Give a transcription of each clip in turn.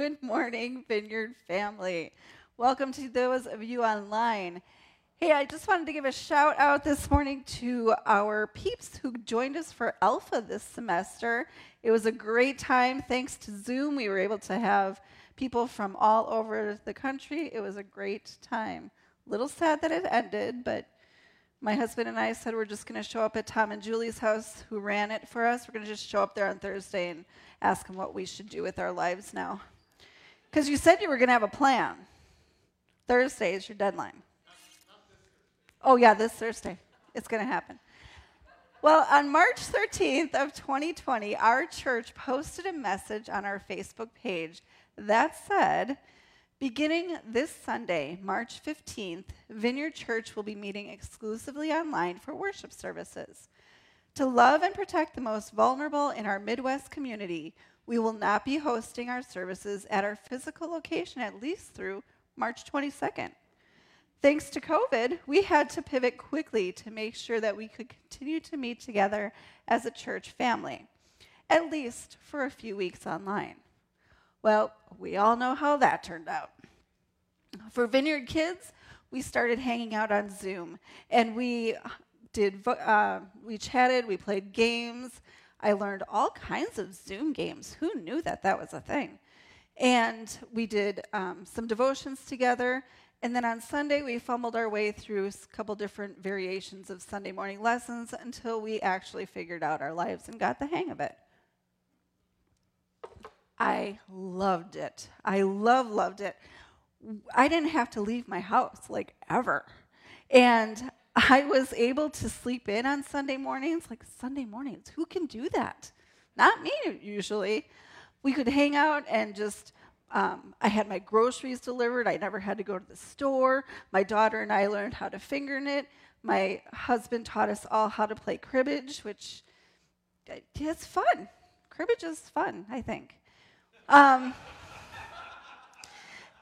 Good morning, Vineyard family. Welcome to those of you online. Hey, I just wanted to give a shout out this morning to our peeps who joined us for Alpha this semester. It was a great time. Thanks to Zoom, we were able to have people from all over the country. It was a great time. A little sad that it ended, but my husband and I said we're just going to show up at Tom and Julie's house, who ran it for us. We're going to just show up there on Thursday and ask them what we should do with our lives now. Because you said you were going to have a plan. Thursday is your deadline. Oh, yeah, this Thursday. It's going to happen. Well, on March 13th of 2020, our church posted a message on our Facebook page that said, Beginning this Sunday, March 15th, Vineyard Church will be meeting exclusively online for worship services. To love and protect the most vulnerable in our Midwest community, we will not be hosting our services at our physical location at least through March 22nd. Thanks to COVID, we had to pivot quickly to make sure that we could continue to meet together as a church family, at least for a few weeks online. Well, we all know how that turned out. For Vineyard Kids, we started hanging out on Zoom, and we did uh, we chatted, we played games. I learned all kinds of Zoom games. Who knew that that was a thing? And we did um, some devotions together. And then on Sunday, we fumbled our way through a couple different variations of Sunday morning lessons until we actually figured out our lives and got the hang of it. I loved it. I love, loved it. I didn't have to leave my house, like ever. And I was able to sleep in on Sunday mornings. Like, Sunday mornings, who can do that? Not me, usually. We could hang out and just, um, I had my groceries delivered. I never had to go to the store. My daughter and I learned how to finger knit. My husband taught us all how to play cribbage, which is fun. Cribbage is fun, I think. Um,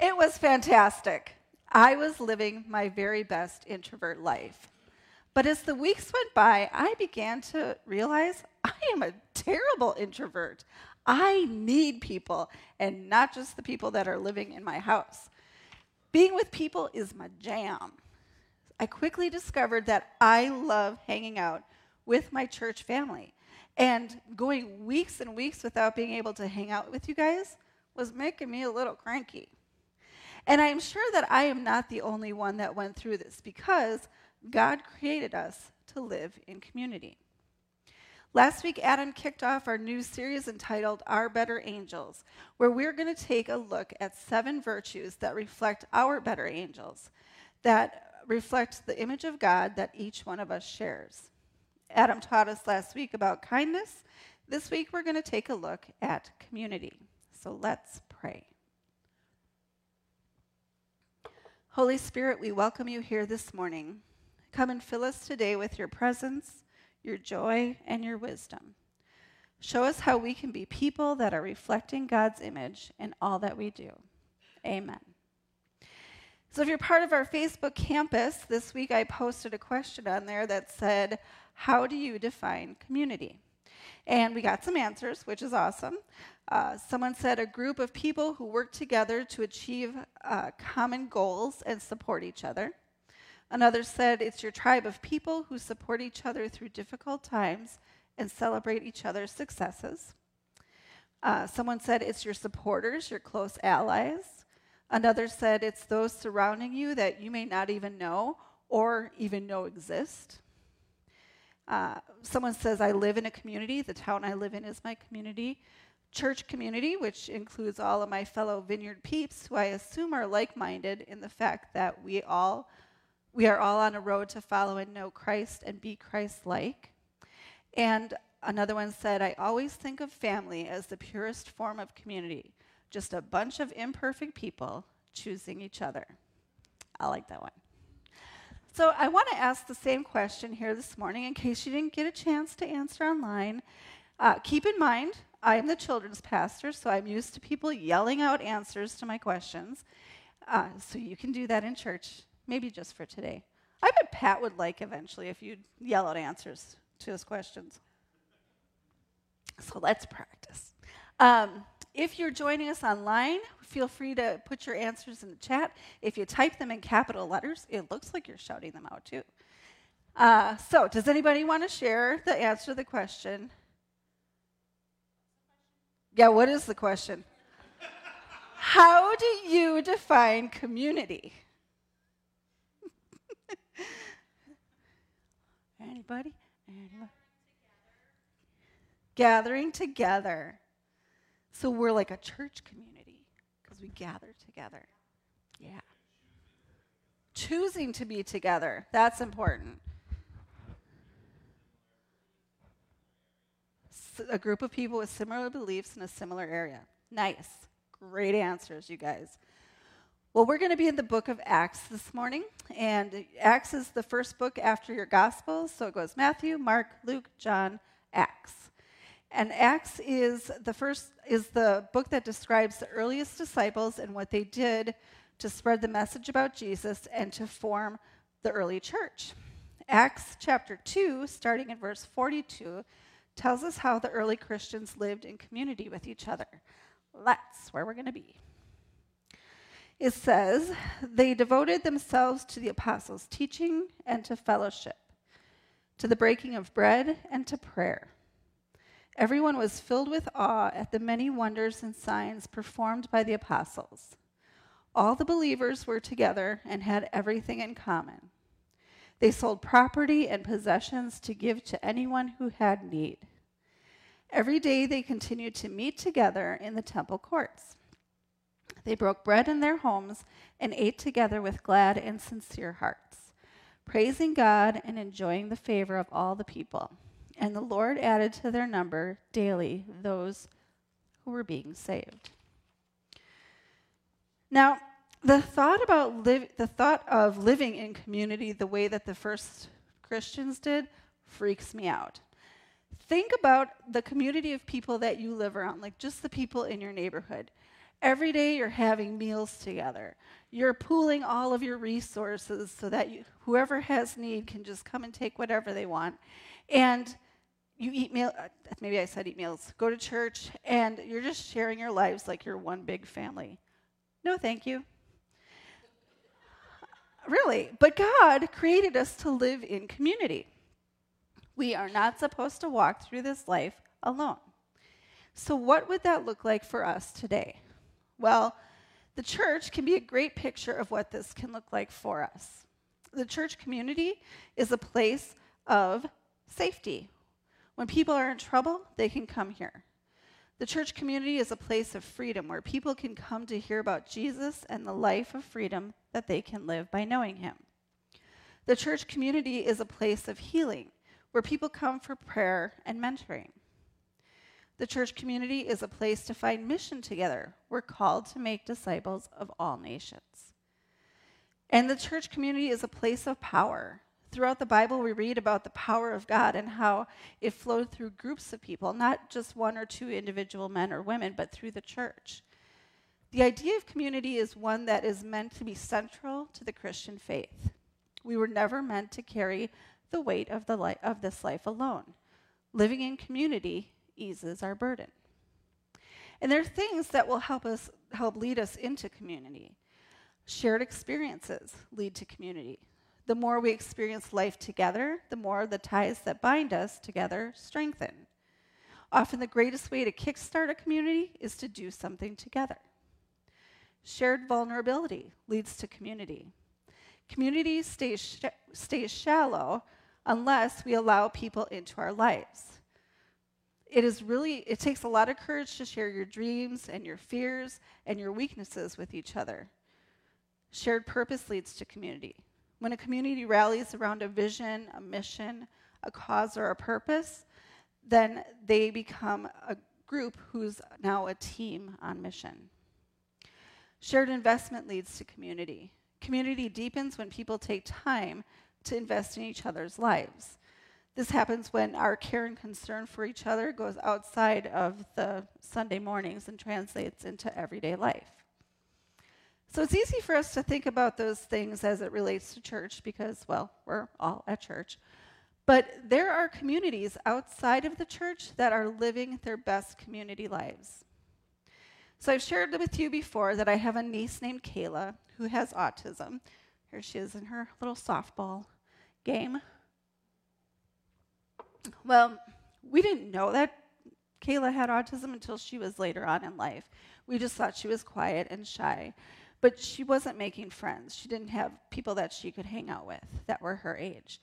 it was fantastic. I was living my very best introvert life. But as the weeks went by, I began to realize I am a terrible introvert. I need people, and not just the people that are living in my house. Being with people is my jam. I quickly discovered that I love hanging out with my church family. And going weeks and weeks without being able to hang out with you guys was making me a little cranky. And I'm sure that I am not the only one that went through this because God created us to live in community. Last week, Adam kicked off our new series entitled Our Better Angels, where we're going to take a look at seven virtues that reflect our better angels, that reflect the image of God that each one of us shares. Adam taught us last week about kindness. This week, we're going to take a look at community. So let's pray. Holy Spirit, we welcome you here this morning. Come and fill us today with your presence, your joy, and your wisdom. Show us how we can be people that are reflecting God's image in all that we do. Amen. So, if you're part of our Facebook campus, this week I posted a question on there that said, How do you define community? And we got some answers, which is awesome. Uh, someone said a group of people who work together to achieve uh, common goals and support each other. Another said it's your tribe of people who support each other through difficult times and celebrate each other's successes. Uh, someone said it's your supporters, your close allies. Another said it's those surrounding you that you may not even know or even know exist. Uh, someone says, I live in a community. The town I live in is my community. Church community, which includes all of my fellow vineyard peeps, who I assume are like minded in the fact that we all. We are all on a road to follow and know Christ and be Christ like. And another one said, I always think of family as the purest form of community, just a bunch of imperfect people choosing each other. I like that one. So I want to ask the same question here this morning in case you didn't get a chance to answer online. Uh, keep in mind, I am the children's pastor, so I'm used to people yelling out answers to my questions. Uh, so you can do that in church, maybe just for today. I bet Pat would like eventually if you'd yell out answers to his questions. So let's practice. Um, if you're joining us online, feel free to put your answers in the chat. If you type them in capital letters, it looks like you're shouting them out too. Uh, so, does anybody want to share the answer to the question? Yeah, what is the question? How do you define community? Anybody? Anybody? Gathering together. So we're like a church community because we gather together. Yeah. Choosing to be together. That's important. A group of people with similar beliefs in a similar area. Nice. Great answers, you guys. Well, we're going to be in the book of Acts this morning, and Acts is the first book after your Gospels, so it goes Matthew, Mark, Luke, John, Acts. And Acts is the first is the book that describes the earliest disciples and what they did to spread the message about Jesus and to form the early church. Acts chapter 2, starting in verse 42, tells us how the early Christians lived in community with each other. That's where we're going to be it says, They devoted themselves to the apostles' teaching and to fellowship, to the breaking of bread and to prayer. Everyone was filled with awe at the many wonders and signs performed by the apostles. All the believers were together and had everything in common. They sold property and possessions to give to anyone who had need. Every day they continued to meet together in the temple courts. They broke bread in their homes and ate together with glad and sincere hearts, praising God and enjoying the favor of all the people. And the Lord added to their number daily those who were being saved. Now, the thought about the thought of living in community the way that the first Christians did freaks me out. Think about the community of people that you live around, like just the people in your neighborhood. Every day you're having meals together. You're pooling all of your resources so that you, whoever has need can just come and take whatever they want. And you eat meal uh, maybe I said eat meals. Go to church and you're just sharing your lives like you're one big family. No, thank you. Really, but God created us to live in community. We are not supposed to walk through this life alone. So, what would that look like for us today? Well, the church can be a great picture of what this can look like for us. The church community is a place of safety. When people are in trouble, they can come here. The church community is a place of freedom where people can come to hear about Jesus and the life of freedom that they can live by knowing him. The church community is a place of healing where people come for prayer and mentoring. The church community is a place to find mission together. We're called to make disciples of all nations. And the church community is a place of power. Throughout the Bible, we read about the power of God and how it flowed through groups of people, not just one or two individual men or women, but through the church. The idea of community is one that is meant to be central to the Christian faith. We were never meant to carry the weight of, the li- of this life alone. Living in community eases our burden. And there are things that will help us help lead us into community. Shared experiences lead to community. The more we experience life together, the more the ties that bind us together strengthen. Often the greatest way to kickstart a community is to do something together. Shared vulnerability leads to community. Community stays, sh- stays shallow unless we allow people into our lives it is really it takes a lot of courage to share your dreams and your fears and your weaknesses with each other shared purpose leads to community when a community rallies around a vision a mission a cause or a purpose then they become a group who's now a team on mission. Shared investment leads to community. Community deepens when people take time to invest in each other's lives. This happens when our care and concern for each other goes outside of the Sunday mornings and translates into everyday life. So it's easy for us to think about those things as it relates to church because, well, we're all at church. But there are communities outside of the church that are living their best community lives. So I've shared with you before that I have a niece named Kayla who has autism. Here she is in her little softball game. Well, we didn't know that Kayla had autism until she was later on in life. We just thought she was quiet and shy. But she wasn't making friends. She didn't have people that she could hang out with that were her age.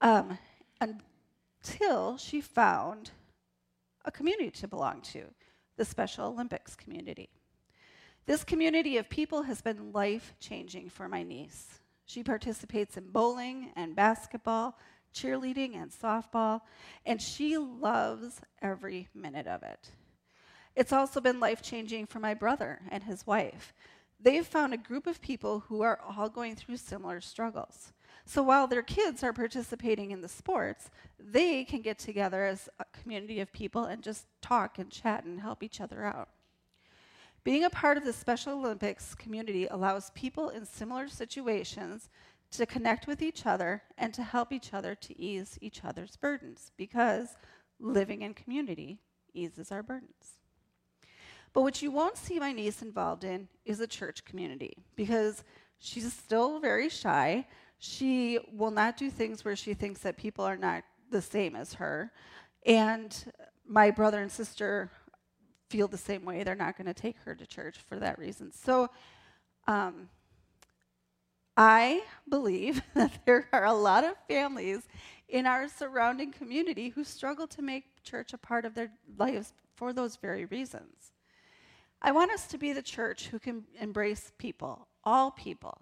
Um, until she found a community to belong to, the Special Olympics community. This community of people has been life changing for my niece. She participates in bowling and basketball, cheerleading and softball, and she loves every minute of it. It's also been life changing for my brother and his wife. They've found a group of people who are all going through similar struggles. So while their kids are participating in the sports, they can get together as a community of people and just talk and chat and help each other out. Being a part of the Special Olympics community allows people in similar situations to connect with each other and to help each other to ease each other's burdens because living in community eases our burdens. But what you won't see my niece involved in is a church community because she's still very shy. She will not do things where she thinks that people are not the same as her. And my brother and sister feel the same way. They're not going to take her to church for that reason. So um, I believe that there are a lot of families in our surrounding community who struggle to make church a part of their lives for those very reasons. I want us to be the church who can embrace people, all people.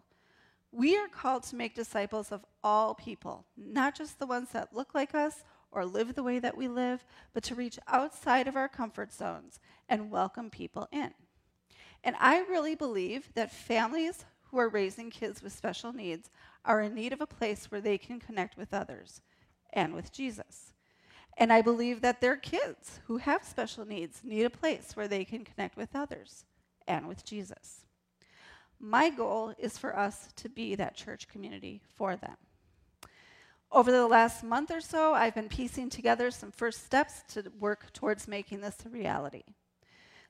We are called to make disciples of all people, not just the ones that look like us or live the way that we live, but to reach outside of our comfort zones and welcome people in. And I really believe that families who are raising kids with special needs are in need of a place where they can connect with others and with Jesus. And I believe that their kids who have special needs need a place where they can connect with others and with Jesus. My goal is for us to be that church community for them. Over the last month or so, I've been piecing together some first steps to work towards making this a reality.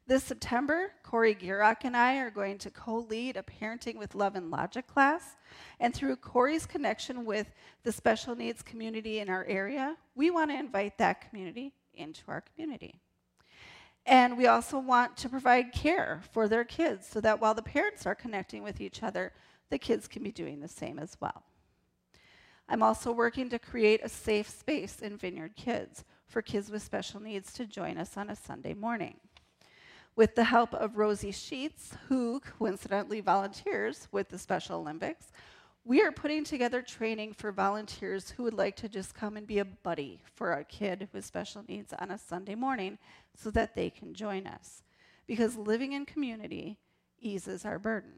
This September, Corey Gierock and I are going to co lead a Parenting with Love and Logic class. And through Corey's connection with the special needs community in our area, we want to invite that community into our community. And we also want to provide care for their kids so that while the parents are connecting with each other, the kids can be doing the same as well. I'm also working to create a safe space in Vineyard Kids for kids with special needs to join us on a Sunday morning. With the help of Rosie Sheets, who coincidentally volunteers with the Special Olympics, we are putting together training for volunteers who would like to just come and be a buddy for a kid with special needs on a Sunday morning so that they can join us. Because living in community eases our burden.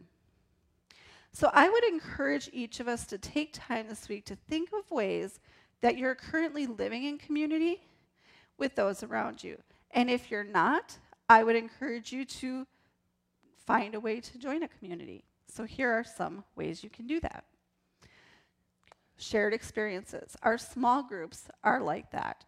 So I would encourage each of us to take time this week to think of ways that you're currently living in community with those around you. And if you're not, I would encourage you to find a way to join a community. So here are some ways you can do that. Shared experiences. Our small groups are like that.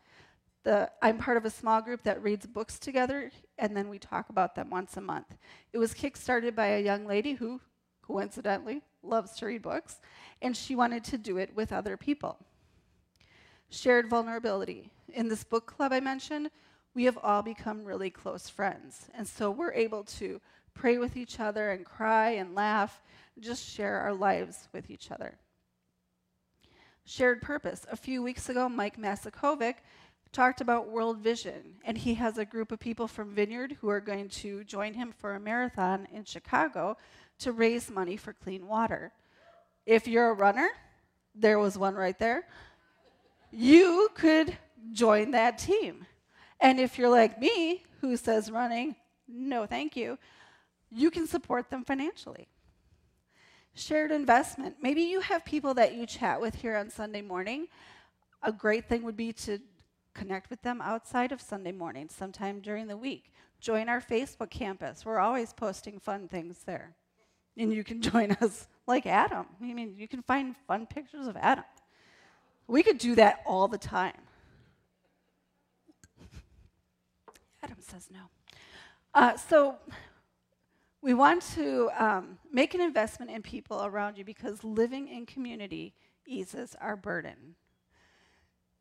The, I'm part of a small group that reads books together, and then we talk about them once a month. It was kickstarted by a young lady who coincidentally, loves to read books, and she wanted to do it with other people. Shared vulnerability. In this book club I mentioned, we have all become really close friends. And so we're able to pray with each other and cry and laugh, and just share our lives with each other. Shared purpose. A few weeks ago, Mike Masakovic talked about World Vision, and he has a group of people from Vineyard who are going to join him for a marathon in Chicago to raise money for clean water. If you're a runner, there was one right there, you could join that team. And if you're like me, who says running, no thank you, you can support them financially. Shared investment. Maybe you have people that you chat with here on Sunday morning. A great thing would be to connect with them outside of Sunday morning, sometime during the week. Join our Facebook campus. We're always posting fun things there and you can join us like Adam. I mean, you can find fun pictures of Adam. We could do that all the time. Adam says no. Uh, so we want to um, make an investment in people around you because living in community eases our burden,